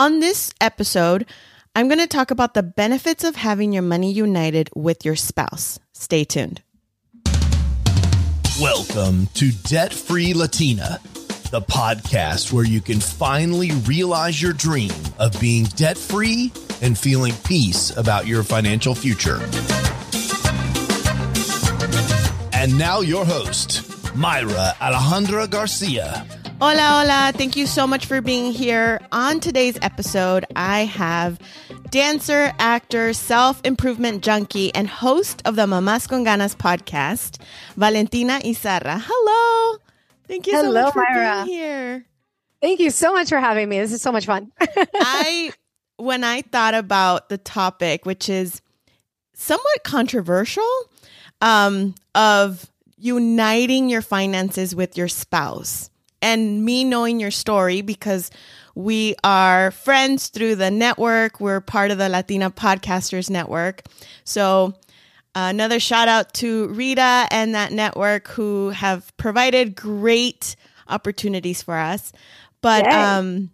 On this episode, I'm going to talk about the benefits of having your money united with your spouse. Stay tuned. Welcome to Debt Free Latina, the podcast where you can finally realize your dream of being debt free and feeling peace about your financial future. And now, your host, Mayra Alejandra Garcia. Hola, hola. Thank you so much for being here. On today's episode, I have dancer, actor, self improvement junkie, and host of the Mamas con Ganas podcast, Valentina Izarra. Hello. Thank you Hello, so much for Mayra. being here. Thank you so much for having me. This is so much fun. I, when I thought about the topic, which is somewhat controversial, um, of uniting your finances with your spouse and me knowing your story because we are friends through the network. We're part of the Latina Podcasters Network. So, another shout out to Rita and that network who have provided great opportunities for us. But, Yay. um,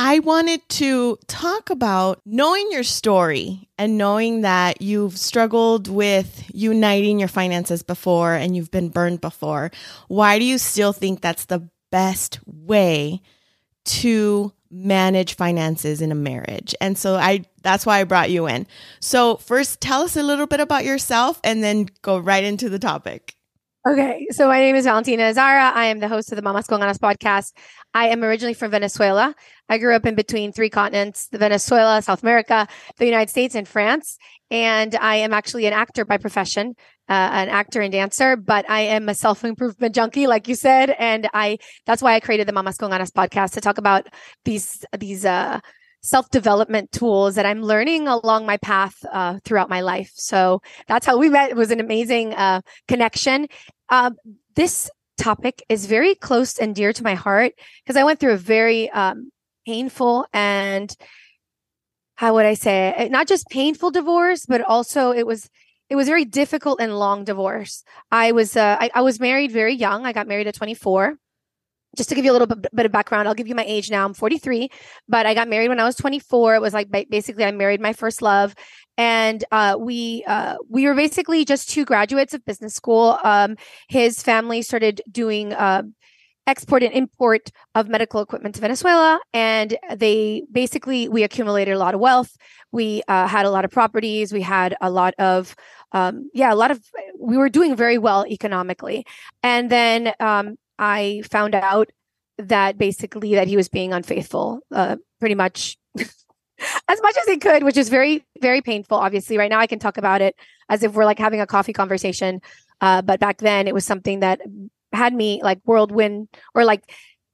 I wanted to talk about knowing your story and knowing that you've struggled with uniting your finances before and you've been burned before. Why do you still think that's the best way to manage finances in a marriage? And so I that's why I brought you in. So first tell us a little bit about yourself and then go right into the topic. Okay, so my name is Valentina Izarra. I am the host of the Mamas con podcast. I am originally from Venezuela. I grew up in between three continents the Venezuela, South America, the United States, and France. And I am actually an actor by profession, uh, an actor and dancer, but I am a self improvement junkie, like you said. And I, that's why I created the Mamas con podcast to talk about these, these, uh, self development tools that I'm learning along my path uh, throughout my life. So that's how we met. It was an amazing uh, connection. Uh, this topic is very close and dear to my heart because I went through a very um, painful and how would I say it? Not just painful divorce, but also it was it was very difficult and long divorce. I was uh, I, I was married very young. I got married at 24 just to give you a little bit, bit, of background, I'll give you my age now. I'm 43, but I got married when I was 24. It was like basically I married my first love, and uh, we uh, we were basically just two graduates of business school. Um, his family started doing. Uh, export and import of medical equipment to Venezuela. And they basically, we accumulated a lot of wealth. We uh, had a lot of properties. We had a lot of, um, yeah, a lot of, we were doing very well economically. And then um, I found out that basically that he was being unfaithful, uh, pretty much as much as he could, which is very, very painful. Obviously, right now I can talk about it as if we're like having a coffee conversation. Uh, but back then it was something that had me like whirlwind or like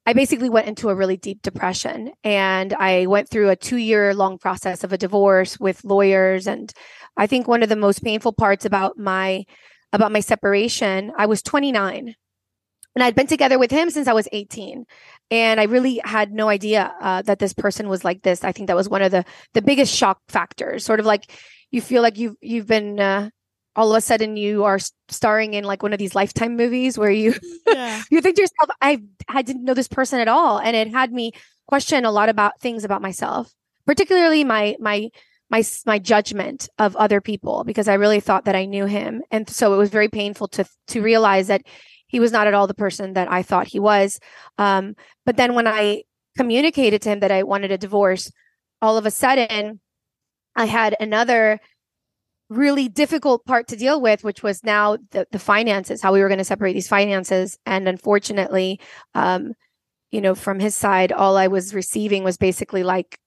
I basically went into a really deep depression and I went through a two year long process of a divorce with lawyers. And I think one of the most painful parts about my, about my separation, I was 29 and I'd been together with him since I was 18. And I really had no idea uh, that this person was like this. I think that was one of the the biggest shock factors. Sort of like you feel like you've you've been uh, all of a sudden you are starring in like one of these lifetime movies where you yeah. you think to yourself, I I didn't know this person at all, and it had me question a lot about things about myself, particularly my my my my judgment of other people because I really thought that I knew him, and so it was very painful to to realize that he was not at all the person that I thought he was. Um, but then when I communicated to him that I wanted a divorce, all of a sudden I had another really difficult part to deal with, which was now the, the finances, how we were going to separate these finances. And unfortunately, um, you know, from his side, all I was receiving was basically like,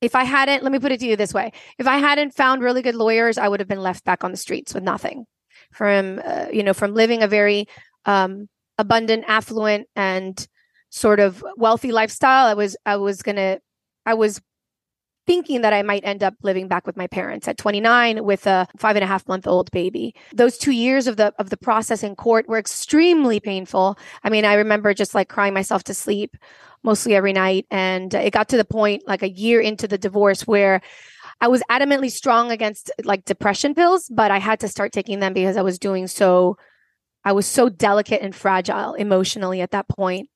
if I hadn't, let me put it to you this way if I hadn't found really good lawyers, I would have been left back on the streets with nothing from, uh, you know, from living a very um, abundant, affluent, and sort of wealthy lifestyle, I was I was gonna I was thinking that I might end up living back with my parents at 29 with a five and a half month old baby. Those two years of the of the process in court were extremely painful. I mean, I remember just like crying myself to sleep mostly every night. And it got to the point like a year into the divorce where I was adamantly strong against like depression pills, but I had to start taking them because I was doing so I was so delicate and fragile emotionally at that point.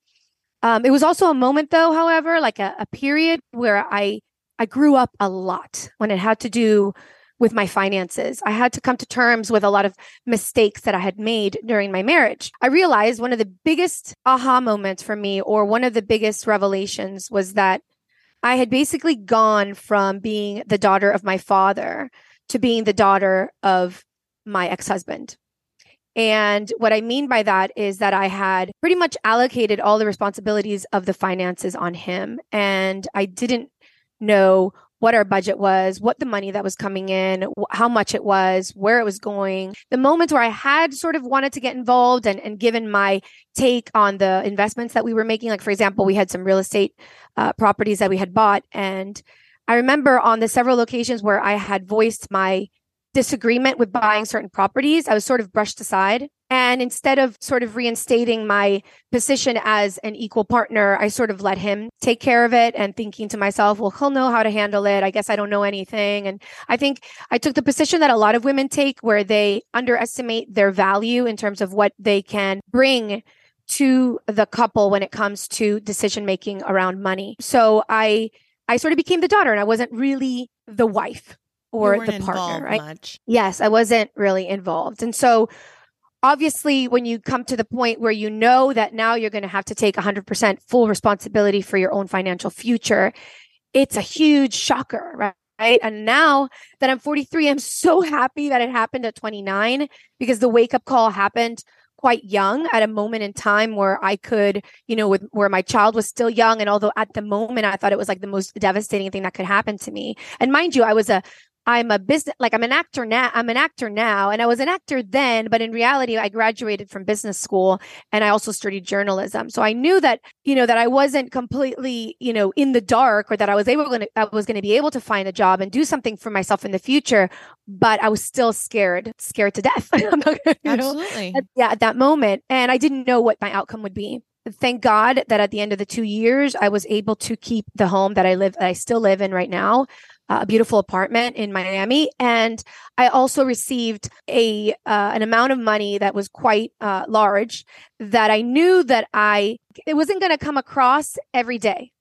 Um, it was also a moment, though, however, like a, a period where I I grew up a lot when it had to do with my finances. I had to come to terms with a lot of mistakes that I had made during my marriage. I realized one of the biggest aha moments for me, or one of the biggest revelations, was that I had basically gone from being the daughter of my father to being the daughter of my ex husband. And what I mean by that is that I had pretty much allocated all the responsibilities of the finances on him. And I didn't know what our budget was, what the money that was coming in, how much it was, where it was going. The moments where I had sort of wanted to get involved and, and given my take on the investments that we were making. Like, for example, we had some real estate uh, properties that we had bought. And I remember on the several locations where I had voiced my disagreement with buying certain properties, I was sort of brushed aside. And instead of sort of reinstating my position as an equal partner, I sort of let him take care of it and thinking to myself, well, he'll know how to handle it. I guess I don't know anything. And I think I took the position that a lot of women take where they underestimate their value in terms of what they can bring to the couple when it comes to decision making around money. So I I sort of became the daughter and I wasn't really the wife or the partner, right? Much. Yes, I wasn't really involved. And so obviously when you come to the point where you know that now you're going to have to take 100% full responsibility for your own financial future, it's a huge shocker, right? Right. And now that I'm 43, I'm so happy that it happened at 29 because the wake up call happened quite young at a moment in time where I could, you know, with where my child was still young. And although at the moment I thought it was like the most devastating thing that could happen to me. And mind you, I was a I'm a business like I'm an actor now. I'm an actor now and I was an actor then, but in reality I graduated from business school and I also studied journalism. So I knew that, you know, that I wasn't completely, you know, in the dark or that I was able to I was going to be able to find a job and do something for myself in the future, but I was still scared, scared to death. Absolutely. At, yeah, at that moment and I didn't know what my outcome would be thank God that at the end of the two years, I was able to keep the home that I live, that I still live in right now a beautiful apartment in Miami, and I also received a uh, an amount of money that was quite uh, large that I knew that I it wasn't going to come across every day.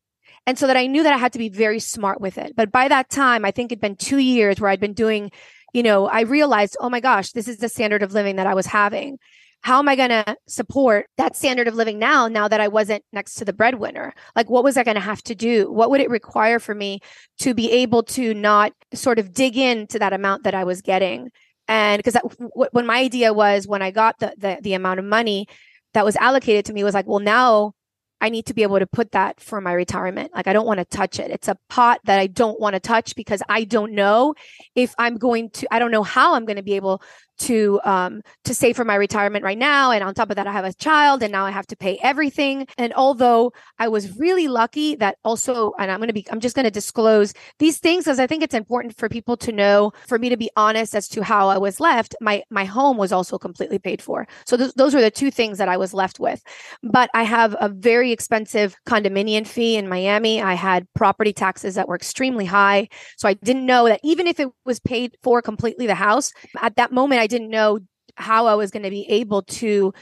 And so that I knew that I had to be very smart with it. But by that time, I think it'd been two years where I'd been doing, you know, I realized, oh my gosh, this is the standard of living that I was having how am I going to support that standard of living now, now that I wasn't next to the breadwinner? Like, what was I going to have to do? What would it require for me to be able to not sort of dig into that amount that I was getting? And because w- when my idea was when I got the, the, the amount of money that was allocated to me was like, well, now I need to be able to put that for my retirement. Like I don't want to touch it. It's a pot that I don't want to touch because I don't know if I'm going to I don't know how I'm going to be able to um to save for my retirement right now. And on top of that I have a child and now I have to pay everything. And although I was really lucky that also and I'm going to be I'm just going to disclose these things as I think it's important for people to know for me to be honest as to how I was left my my home was also completely paid for. So th- those were the two things that I was left with. But I have a very expensive condominium fee in Miami. I had property taxes that were extremely high. So I didn't know that even if it was paid for completely the house at that moment I didn't know how I was going to be able to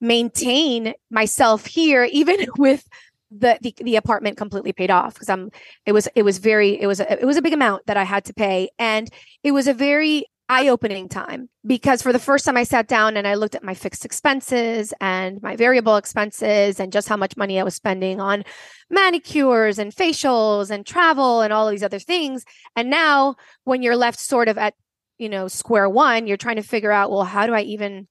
maintain myself here, even with the, the, the apartment completely paid off because I'm it was it was very it was a, it was a big amount that I had to pay and it was a very eye-opening time because for the first time I sat down and I looked at my fixed expenses and my variable expenses and just how much money I was spending on manicures and facials and travel and all these other things and now when you're left sort of at you know, square one, you're trying to figure out, well, how do I even,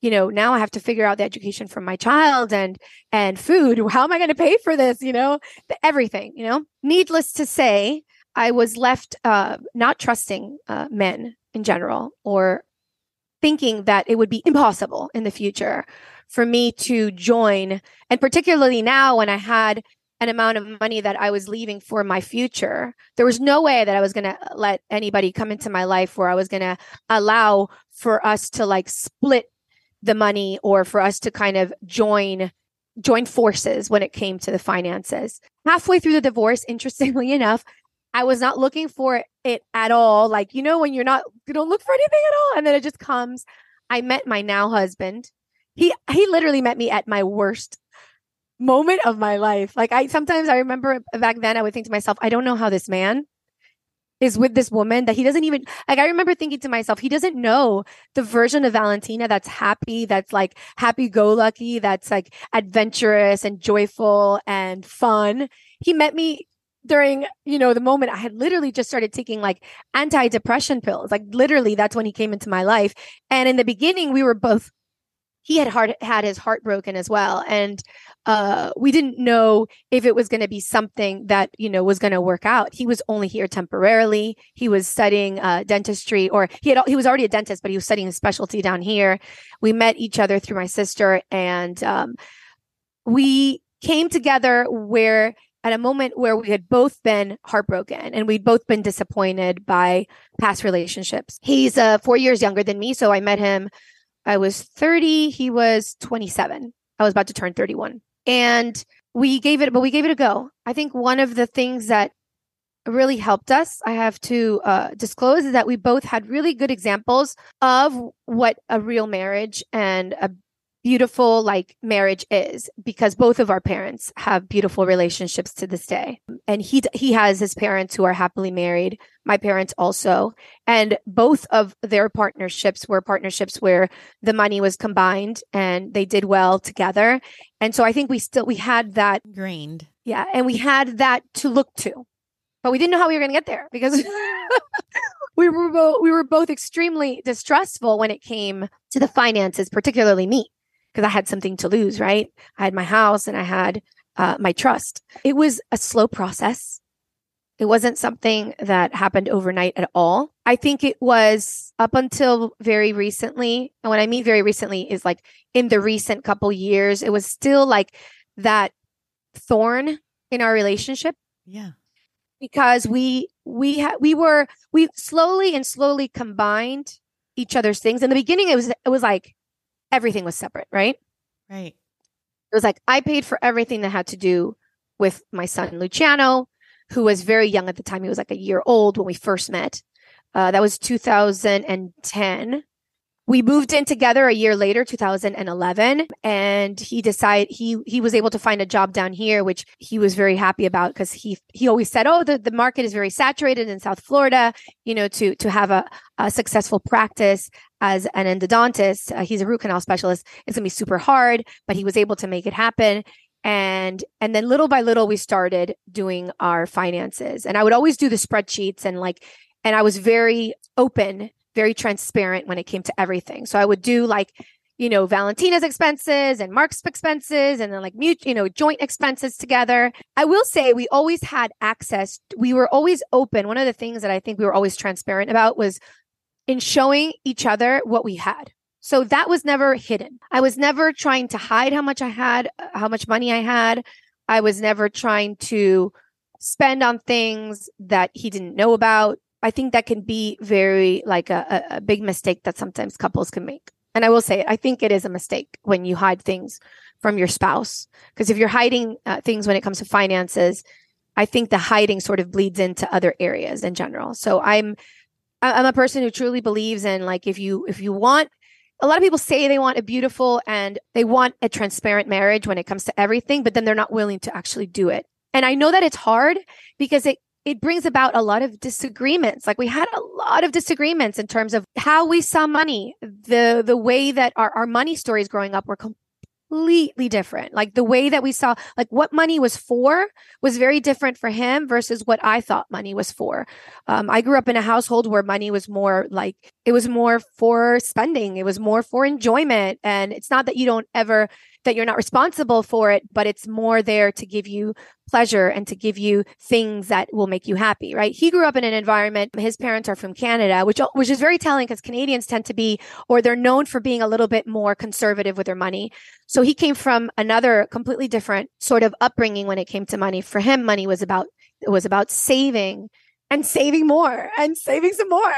you know, now I have to figure out the education for my child and and food. How am I going to pay for this? You know, everything. You know, needless to say, I was left uh, not trusting uh, men in general, or thinking that it would be impossible in the future for me to join, and particularly now when I had an amount of money that I was leaving for my future. There was no way that I was going to uh, let anybody come into my life where I was going to allow for us to like split the money or for us to kind of join join forces when it came to the finances. Halfway through the divorce, interestingly enough, I was not looking for it at all. Like, you know, when you're not, you don't look for anything at all. And then it just comes. I met my now husband. He, he literally met me at my worst moment of my life. Like I sometimes I remember back then I would think to myself, I don't know how this man is with this woman that he doesn't even like I remember thinking to myself, he doesn't know the version of Valentina that's happy, that's like happy go lucky, that's like adventurous and joyful and fun. He met me during, you know, the moment I had literally just started taking like anti-depression pills. Like literally that's when he came into my life. And in the beginning we were both he had heart, had his heart broken as well and uh, we didn't know if it was going to be something that you know was going to work out he was only here temporarily he was studying uh, dentistry or he had he was already a dentist but he was studying a specialty down here we met each other through my sister and um, we came together where at a moment where we had both been heartbroken and we'd both been disappointed by past relationships he's uh, four years younger than me so i met him I was 30, he was 27. I was about to turn 31. And we gave it, but we gave it a go. I think one of the things that really helped us, I have to uh, disclose, is that we both had really good examples of what a real marriage and a beautiful like marriage is because both of our parents have beautiful relationships to this day. And he he has his parents who are happily married my parents also. And both of their partnerships were partnerships where the money was combined and they did well together. And so i think we still we had that grained yeah and we had that to look to. But we didn't know how we were going to get there because we were both we were both extremely distrustful when it came to the finances particularly me because I had something to lose, right? I had my house and I had uh, my trust. It was a slow process. It wasn't something that happened overnight at all. I think it was up until very recently. And when I mean very recently is like in the recent couple years, it was still like that thorn in our relationship. Yeah. Because we we had we were we slowly and slowly combined each other's things. In the beginning it was it was like everything was separate, right? Right. It was like I paid for everything that had to do with my son Luciano, who was very young at the time. He was like a year old when we first met. Uh, that was 2010 we moved in together a year later 2011 and he decided he he was able to find a job down here which he was very happy about because he he always said oh the, the market is very saturated in south florida you know to to have a, a successful practice as an endodontist uh, he's a root canal specialist it's going to be super hard but he was able to make it happen and and then little by little we started doing our finances and i would always do the spreadsheets and like and i was very open very transparent when it came to everything. So I would do like, you know, Valentina's expenses and Mark's expenses and then like mute, you know, joint expenses together. I will say we always had access. We were always open. One of the things that I think we were always transparent about was in showing each other what we had. So that was never hidden. I was never trying to hide how much I had, how much money I had. I was never trying to spend on things that he didn't know about. I think that can be very like a, a big mistake that sometimes couples can make. And I will say, I think it is a mistake when you hide things from your spouse. Because if you're hiding uh, things when it comes to finances, I think the hiding sort of bleeds into other areas in general. So I'm, I'm a person who truly believes in like, if you, if you want, a lot of people say they want a beautiful and they want a transparent marriage when it comes to everything, but then they're not willing to actually do it. And I know that it's hard because it it brings about a lot of disagreements. Like we had a lot of disagreements in terms of how we saw money, the the way that our, our money stories growing up were completely different. Like the way that we saw, like what money was for was very different for him versus what I thought money was for. Um, I grew up in a household where money was more like, it was more for spending. It was more for enjoyment. And it's not that you don't ever that you're not responsible for it, but it's more there to give you pleasure and to give you things that will make you happy, right? He grew up in an environment. His parents are from Canada, which, which is very telling because Canadians tend to be, or they're known for being a little bit more conservative with their money. So he came from another completely different sort of upbringing when it came to money. For him, money was about, it was about saving and saving more and saving some more.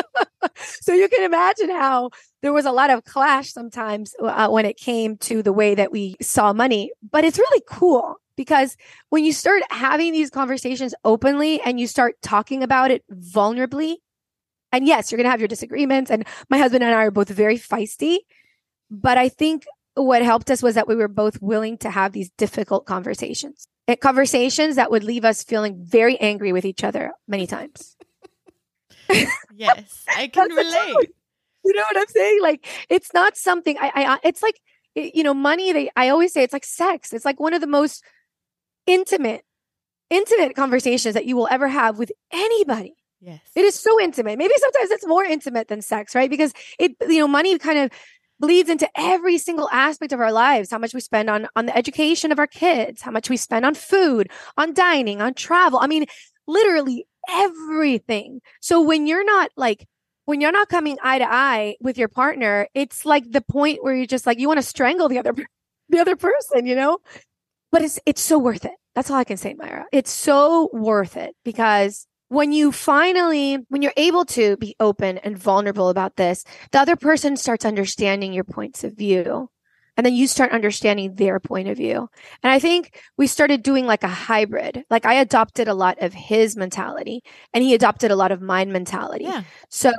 so you can imagine how there was a lot of clash sometimes uh, when it came to the way that we saw money. But it's really cool because when you start having these conversations openly and you start talking about it vulnerably, and yes, you're going to have your disagreements. And my husband and I are both very feisty. But I think what helped us was that we were both willing to have these difficult conversations. It, eh, conversations that would leave us feeling very angry with each other many times. yes, I can relate. You know what I'm saying? Like it's not something I, I it's like you know, money they I always say it's like sex. It's like one of the most intimate intimate conversations that you will ever have with anybody. Yes. It is so intimate. Maybe sometimes it's more intimate than sex, right? Because it you know, money kind of bleeds into every single aspect of our lives. How much we spend on on the education of our kids how much we spend on food on dining on travel. I mean literally everything. So when you're not like when you're not coming eye to eye with your partner it's like the point where you're just like you want to strangle the other the other person you know? But it's it's so worth it. That's all i can say Mayra. It's so worth it because when you finally when you're able to be open and vulnerable about this the other person starts understanding your points of view. And then you start understanding their point of view. And i think we started doing like a hybrid. Like i adopted a lot of his mentality and he adopted a lot of mine mentality. Yeah. so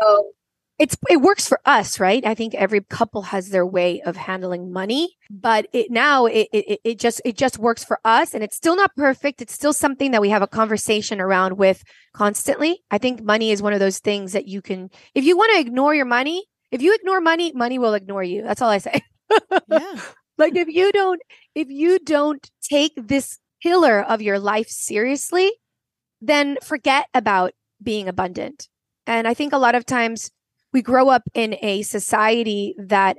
it's it works for us, right? I think every couple has their way of handling money, but it now it, it it just it just works for us, and it's still not perfect. It's still something that we have a conversation around with constantly. I think money is one of those things that you can, if you want to ignore your money, if you ignore money, money will ignore you. That's all I say. yeah. Like if you don't if you don't take this pillar of your life seriously, then forget about being abundant. And I think a lot of times we grow up in a society that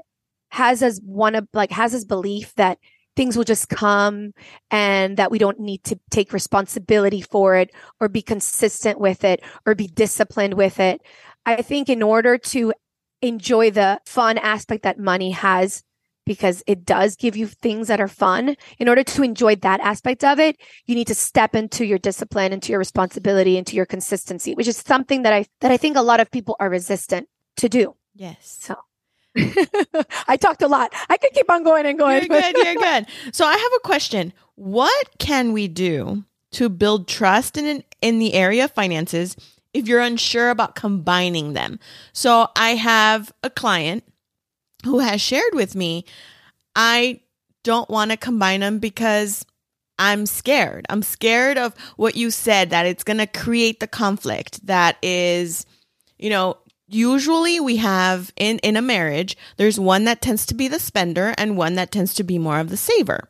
has us one of like has us belief that things will just come and that we don't need to take responsibility for it or be consistent with it or be disciplined with it. I think in order to enjoy the fun aspect that money has, because it does give you things that are fun. In order to enjoy that aspect of it, you need to step into your discipline, into your responsibility, into your consistency, which is something that I that I think a lot of people are resistant to do. Yes. So I talked a lot. I could keep on going and going. You're good. You're good. So I have a question. What can we do to build trust in in the area of finances if you're unsure about combining them? So I have a client who has shared with me, I don't want to combine them because I'm scared. I'm scared of what you said that it's going to create the conflict that is, you know, usually we have in in a marriage there's one that tends to be the spender and one that tends to be more of the saver.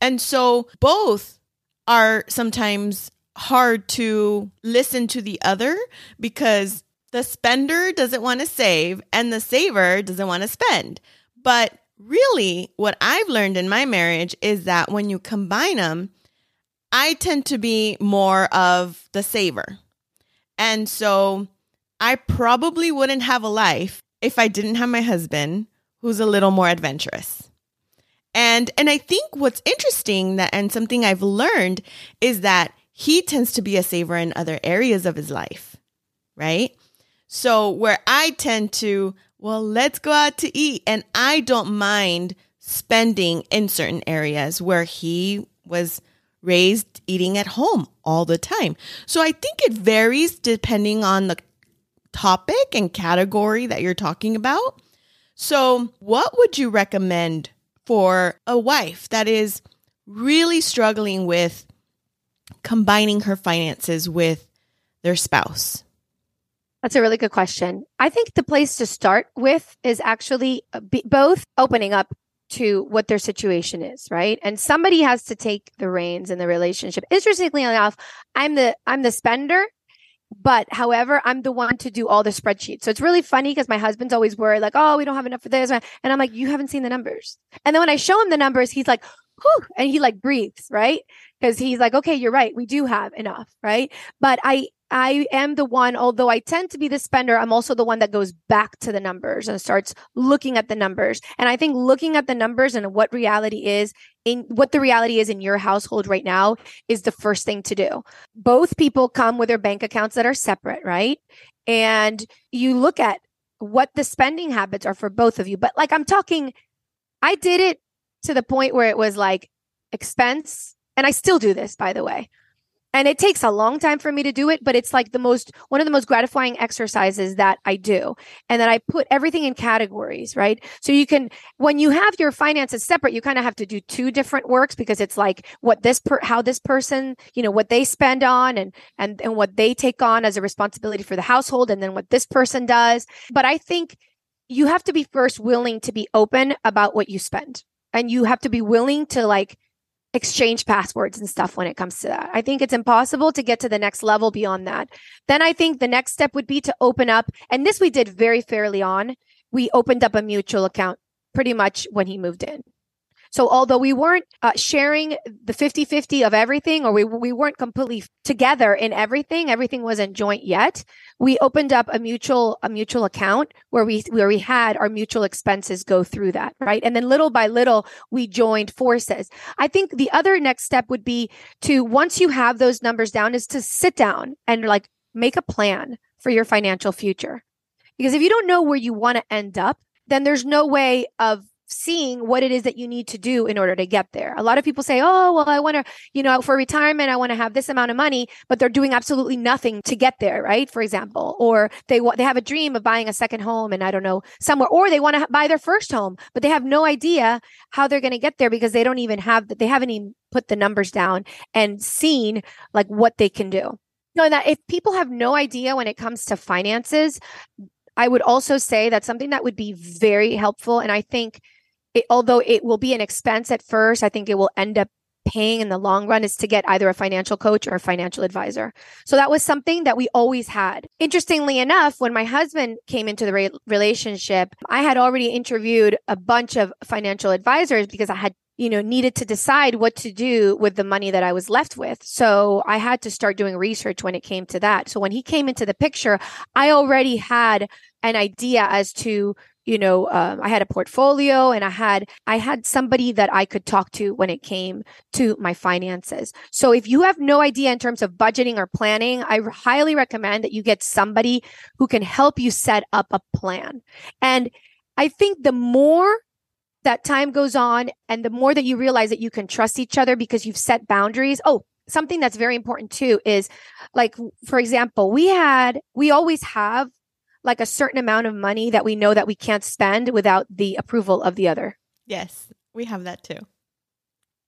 And so both are sometimes hard to listen to the other because the spender doesn't want to save and the saver doesn't want to spend. But really what i've learned in my marriage is that when you combine them i tend to be more of the saver. And so I probably wouldn't have a life if I didn't have my husband who's a little more adventurous. And and I think what's interesting that and something I've learned is that he tends to be a saver in other areas of his life, right? So where I tend to, well, let's go out to eat and I don't mind spending in certain areas where he was raised eating at home all the time. So I think it varies depending on the topic and category that you're talking about. So, what would you recommend for a wife that is really struggling with combining her finances with their spouse? That's a really good question. I think the place to start with is actually uh, both opening up to what their situation is, right? And somebody has to take the reins in the relationship. Interestingly enough, I'm the I'm the spender but however, I'm the one to do all the spreadsheets. So it's really funny because my husband's always worried, like, oh, we don't have enough for this. And I'm like, you haven't seen the numbers. And then when I show him the numbers, he's like, whew, and he like breathes, right? Because he's like, okay, you're right. We do have enough, right? But I, I am the one, although I tend to be the spender, I'm also the one that goes back to the numbers and starts looking at the numbers. And I think looking at the numbers and what reality is in what the reality is in your household right now is the first thing to do. Both people come with their bank accounts that are separate, right? And you look at what the spending habits are for both of you. But like I'm talking, I did it to the point where it was like expense. And I still do this, by the way And it takes a long time for me to do it, but it's like the most, one of the most gratifying exercises that I do. And then I put everything in categories, right? So you can, when you have your finances separate, you kind of have to do two different works because it's like what this, per, how this person, you know, what they spend on and, and, and what they take on as a responsibility for the household and then what this person does. But I think you have to be first willing to be open about what you spend and you have to be willing to like exchange passwords and stuff when it comes to that. I think it's impossible to get to the next level beyond that. Then I think the next step would be to open up, and this we did very fairly on. We opened up a mutual account pretty much when he moved in. So although we weren't uh, sharing the 50-50 of everything or we we weren't completely together in everything, everything wasn't joint yet. We opened up a mutual a mutual account where we where we had our mutual expenses go through that, right? And then little by little we joined forces. I think the other next step would be to once you have those numbers down is to sit down and like make a plan for your financial future. Because if you don't know where you want to end up, then there's no way of seeing what it is that you need to do in order to get there. A lot of people say, "Oh, well, I want to, you know, for retirement, I want to have this amount of money," but they're doing absolutely nothing to get there, right? For example, or they want they have a dream of buying a second home and I don't know, somewhere or they want to buy their first home, but they have no idea how they're going to get there because they don't even have they haven't even put the numbers down and seen like what they can do. No, that if people have no idea when it comes to finances, I would also say that something that would be very helpful. And I think it, although it will be an expense at first, I think it will end up paying in the long run is to get either a financial coach or a financial advisor. So that was something that we always had. Interestingly enough, when my husband came into the re- relationship, I had already interviewed a bunch of financial advisors because I had you know, needed to decide what to do with the money that I was left with. So I had to start doing research when it came to that. So when he came into the picture, I already had an idea as to you know um, i had a portfolio and i had i had somebody that i could talk to when it came to my finances. So if you have no idea in terms of budgeting or planning i highly recommend that you get somebody who can help you set up a plan. And i think the more that time goes on and the more that you realize that you can trust each other because you've set boundaries oh something that's very important too is like for example we had we always have like a certain amount of money that we know that we can't spend without the approval of the other. Yes, we have that too.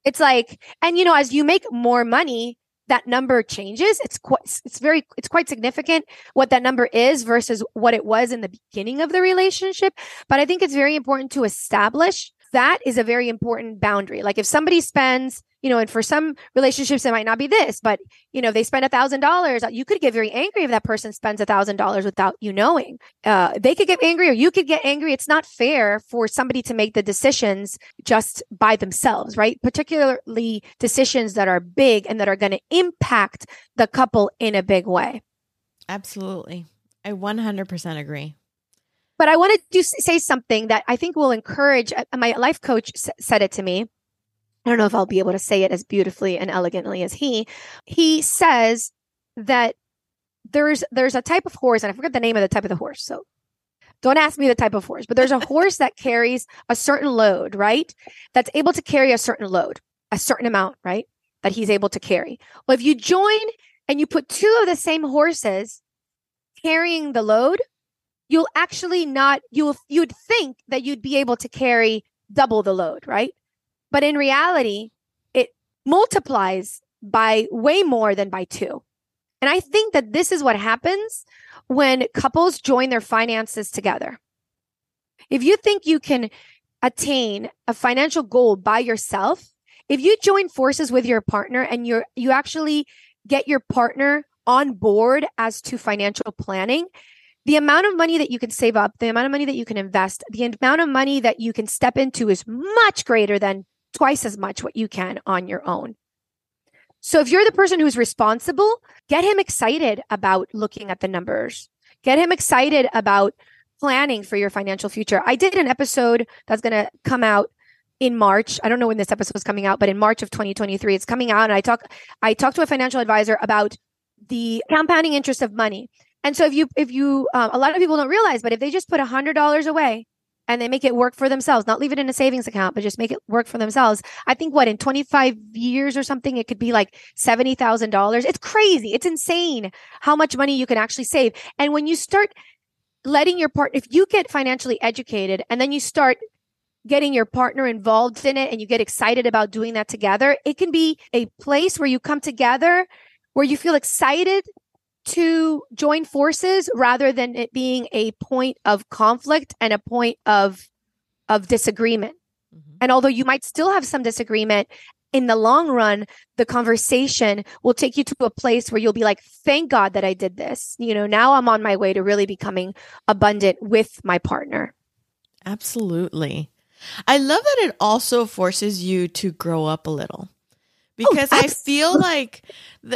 It's like, and you know, as you make more money, that number changes. It's quite, it's very, it's quite significant what that number is versus what it was in the beginning of the relationship. But I think it's very important to establish that is a very important boundary. Like if somebody spends, you know, and for some relationships, it might not be this, but you know, they spend a thousand dollars. You could get very angry if that person spends a thousand dollars without you knowing. Uh, they could get angry or you could get angry. It's not fair for somebody to make the decisions just by themselves, right? Particularly decisions that are big and that are going to impact the couple in a big way. Absolutely. I 100% agree. But I wanted to say something that I think will encourage. Uh, my life coach said it to me. I don't know if I'll be able to say it as beautifully and elegantly as he. He says that there's there's a type of horse, and I forget the name of the type of the horse. So don't ask me the type of horse, but there's a horse that carries a certain load, right? That's able to carry a certain load, a certain amount, right? That he's able to carry. Well, if you join and you put two of the same horses carrying the load, you'll actually not you'll you'd think that you'd be able to carry double the load, right? But in reality, it multiplies by way more than by two. And I think that this is what happens when couples join their finances together. If you think you can attain a financial goal by yourself, if you join forces with your partner and you're you actually get your partner on board as to financial planning, the amount of money that you can save up, the amount of money that you can invest, the amount of money that you can step into is much greater than twice as much what you can on your own. So if you're the person who's responsible, get him excited about looking at the numbers. Get him excited about planning for your financial future. I did an episode that's going to come out in March. I don't know when this episode is coming out, but in March of 2023, it's coming out. And I talk, I talked to a financial advisor about the compounding interest of money. And so if you, if you, um, a lot of people don't realize, but if they just put a hundred dollars away and they make it work for themselves, not leave it in a savings account, but just make it work for themselves. I think what in 25 years or something, it could be like $70,000. It's crazy. It's insane how much money you can actually save. And when you start letting your part, if you get financially educated and then you start getting your partner involved in it and you get excited about doing that together, it can be a place where you come together where you feel excited to join forces rather than it being a point of conflict and a point of of disagreement. Mm-hmm. And although you might still have some disagreement, in the long run, the conversation will take you to a place where you'll be like, thank God that I did this. You know, now I'm on my way to really becoming abundant with my partner. Absolutely. I love that it also forces you to grow up a little because oh, I feel like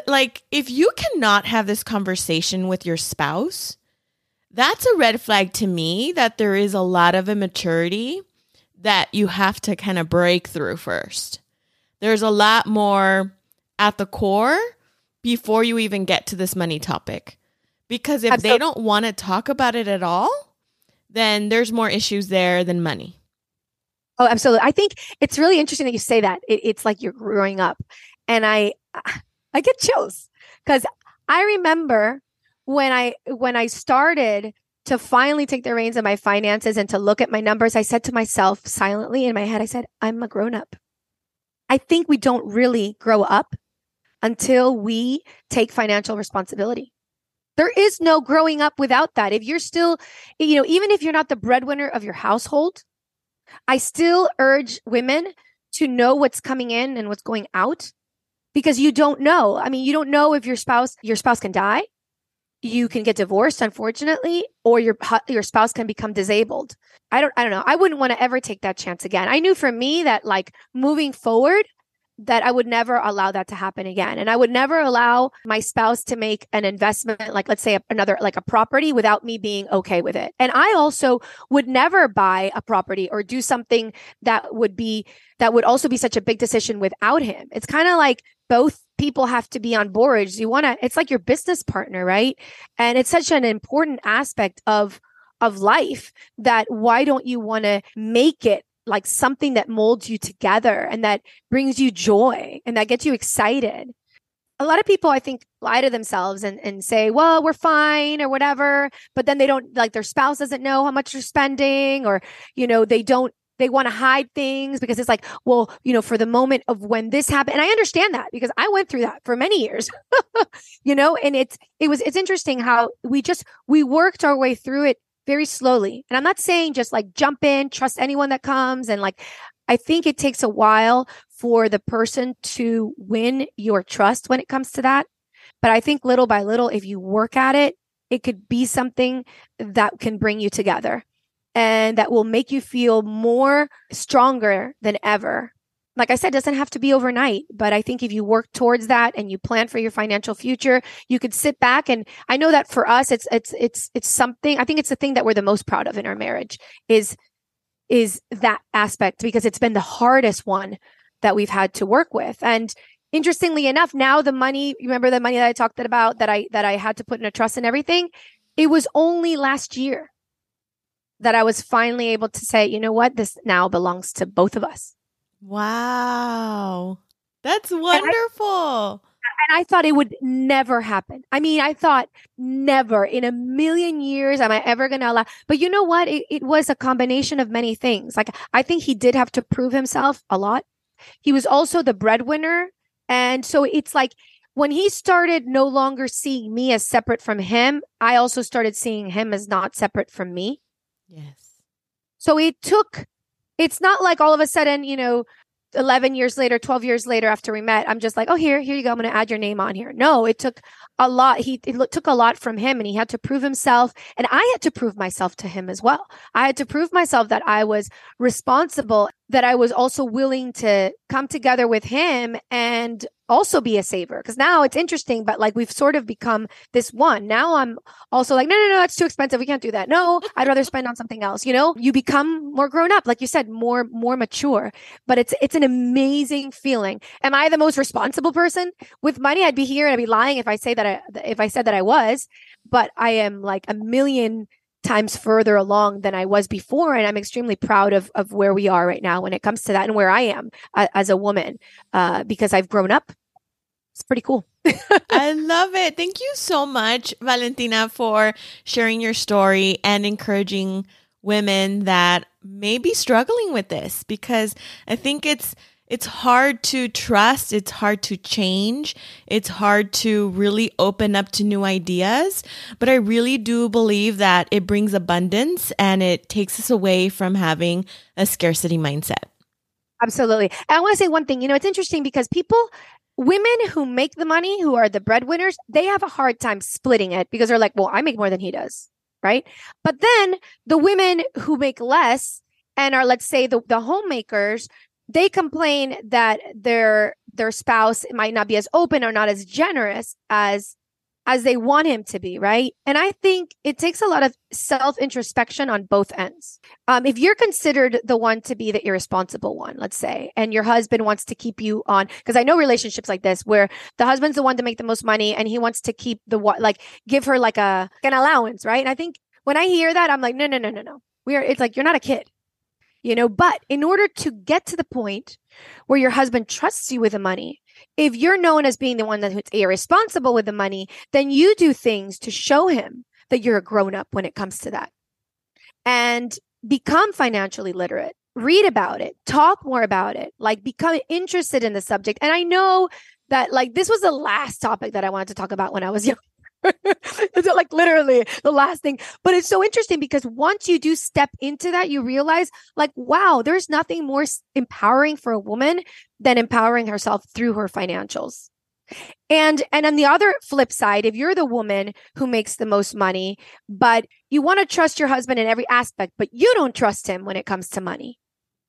like if you cannot have this conversation with your spouse, that's a red flag to me that there is a lot of immaturity that you have to kind of break through first. There's a lot more at the core before you even get to this money topic. Because if Absolutely. they don't want to talk about it at all, then there's more issues there than money. Oh, absolutely. I think it's really interesting that you say that. It, it's like you're growing up, and I, I get chills because I remember when I when I started to finally take the reins of my finances and to look at my numbers. I said to myself silently in my head, I said, "I'm a grown up." I think we don't really grow up until we take financial responsibility. There is no growing up without that. If you're still, you know, even if you're not the breadwinner of your household, I still urge women to know what's coming in and what's going out because you don't know. I mean, you don't know if your spouse your spouse can die, you can get divorced unfortunately, or your your spouse can become disabled. I don't I don't know. I wouldn't want to ever take that chance again. I knew for me that like moving forward, that I would never allow that to happen again. And I would never allow my spouse to make an investment, like let's say another, like a property without me being okay with it. And I also would never buy a property or do something that would be, that would also be such a big decision without him. It's kind of like both people have to be on board. You want to, it's like your business partner, right? And it's such an important aspect of, of life that why don't you want to make it like something that molds you together and that brings you joy and that gets you excited. A lot of people, I think, lie to themselves and, and say, well, we're fine or whatever. But then they don't like their spouse doesn't know how much you're spending or, you know, they don't they want to hide things because it's like, well, you know, for the moment of when this happened. And I understand that because I went through that for many years, you know, and it's, it was, it's interesting how we just, we worked our way through it very slowly. And I'm not saying just like jump in, trust anyone that comes. And like, I think it takes a while for the person to win your trust when it comes to that. But I think little by little, if you work at it, it could be something that can bring you together and that will make you feel more stronger than ever like I said, doesn't have to be overnight, but I think if you work towards that and you plan for your financial future, you could sit back and I know that for us, it's, it's, it's, it's something, I think it's the thing that we're the most proud of in our marriage is, is that aspect because it's been the hardest one that we've had to work with. And interestingly enough, now the money, remember the money that I talked about that I, that I had to put in a trust and everything. It was only last year that I was finally able to say, you know what? This now belongs to both of us Wow. That's wonderful. And I, thought it would never happen. I mean, I thought never in a million years am I ever going to allow. But you know what? It, it was a combination of many things. Like, I think he did have to prove himself a lot. He was also the breadwinner. And so it's like, when he started no longer seeing me as separate from him, I also started seeing him as not separate from me. Yes. So it took it's not like all of a sudden, you know, 11 years later, 12 years later after we met, I'm just like, oh, here, here you go. I'm going to add your name on here. No, it took a lot. He it took a lot from him and he had to prove himself. And I had to prove myself to him as well. I had to prove myself that I was responsible, that I was also willing to come together with him and also be a saver. Because now it's interesting but like we've sort of become this one. Now i'm also like no no no that's too expensive. We can't do that. No i'd rather spend on something else. You know you become more grown up like you said more more mature. But it's it's an amazing feeling. Am i the most responsible person? With money i'd be here and i'd be lying if i say that i if i said that i was but i am like a million times further along than I was before. And I'm extremely proud of, of where we are right now when it comes to that and where I am uh, as a woman uh, because I've grown up. It's pretty cool. I love it. Thank you so much, Valentina, for sharing your story and encouraging women that may be struggling with this because I think it's it's hard to trust, it's hard to change, it's hard to really open up to new ideas, but I really do believe that it brings abundance and it takes us away from having a scarcity mindset. Absolutely. And I want to say one thing, you know, it's interesting because people women who make the money, who are the breadwinners, they have a hard time splitting it because they're like, well, I make more than he does. Right. But then the women who make less and are, let's say, the, the homemakers, they complain that their their spouse might not be as open or not as generous as as they want him to be right? And i think it takes a lot of self introspection on both ends. Um, if you're considered the one to be the irresponsible one let's say and your husband wants to keep you on because i know relationships like this where the husband's the one to make the most money and he wants to keep the like give her like a an allowance right? And i think when i hear that i'm like no no no no no. We are it's like you're not a kid you know, but in order to get to the point where your husband trusts you with the money, if you're known as being the one that's irresponsible with the money, then you do things to show him that you're a grown up when it comes to that. And become financially literate, read about it, talk more about it, like become interested in the subject. And I know that like this was the last topic that I wanted to talk about when I was young. it's like literally the last thing. But it's so interesting because once you do step into that, you realize like, wow, there's nothing more empowering for a woman than empowering herself through her financials. And and on the other flip side, if you're the woman who makes the most money, but you want to trust your husband in every aspect, but you don't trust him when it comes to money.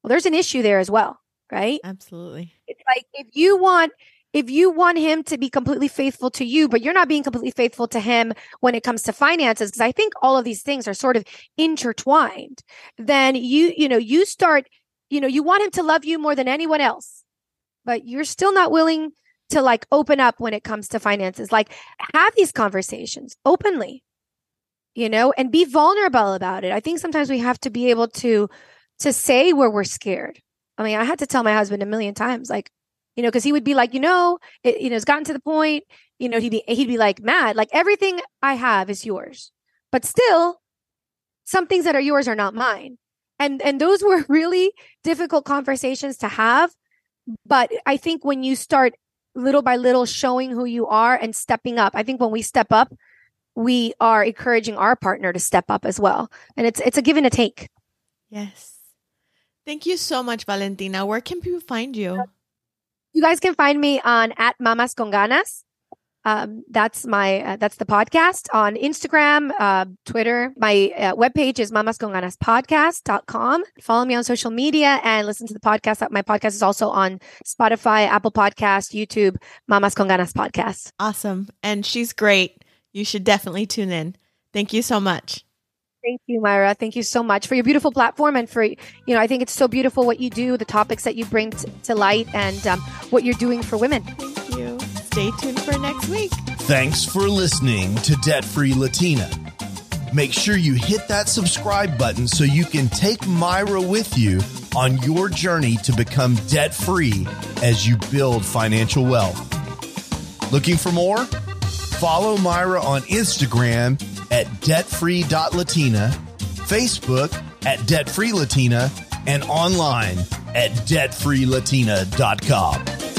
Well, there's an issue there as well, right? Absolutely. It's like if you want if you want him to be completely faithful to you, but you're not being completely faithful to him when it comes to finances, because I think all of these things are sort of intertwined, then you, you know, you start, you know, you want him to love you more than anyone else, but you're still not willing to like open up when it comes to finances. Like have these conversations openly, you know, and be vulnerable about it. I think sometimes we have to be able to, to say where we're scared. I mean, I had to tell my husband a million times, like, you know, because he would be like, you know, it, you know, it's gotten to the point, you know, he'd be he'd be like mad, like everything I have is yours, but still, some things that are yours are not mine, and and those were really difficult conversations to have. But I think when you start little by little showing who you are and stepping up, I think when we step up, we are encouraging our partner to step up as well, and it's it's a give and a take. Yes. Thank you so much, Valentina. Where can people find you? You guys can find me on at Mamas con Ganas. Um, that's my uh, that's the podcast on Instagram, uh, Twitter. My uh, webpage is mamasconganaspodcast.com. Follow me on social media and listen to the podcast. My podcast is also on Spotify, Apple Podcast, YouTube, Mamas con Ganas podcast. Awesome. And she's great. You should definitely tune in. Thank you so much. Thank you, Mayra. Thank you so much for your beautiful platform and for, you know, I think it's so beautiful what you do, the topics that you bring t- to light, and um, what you're doing for women. Thank you. Stay tuned for next week. Thanks for listening to Debt Free Latina. Make sure you hit that subscribe button so you can take Mayra with you on your journey to become debt free as you build financial wealth. Looking for more? Follow Mayra on Instagram at debtfree.latina, Facebook at debtfreelatina, and online at debtfreelatina.com.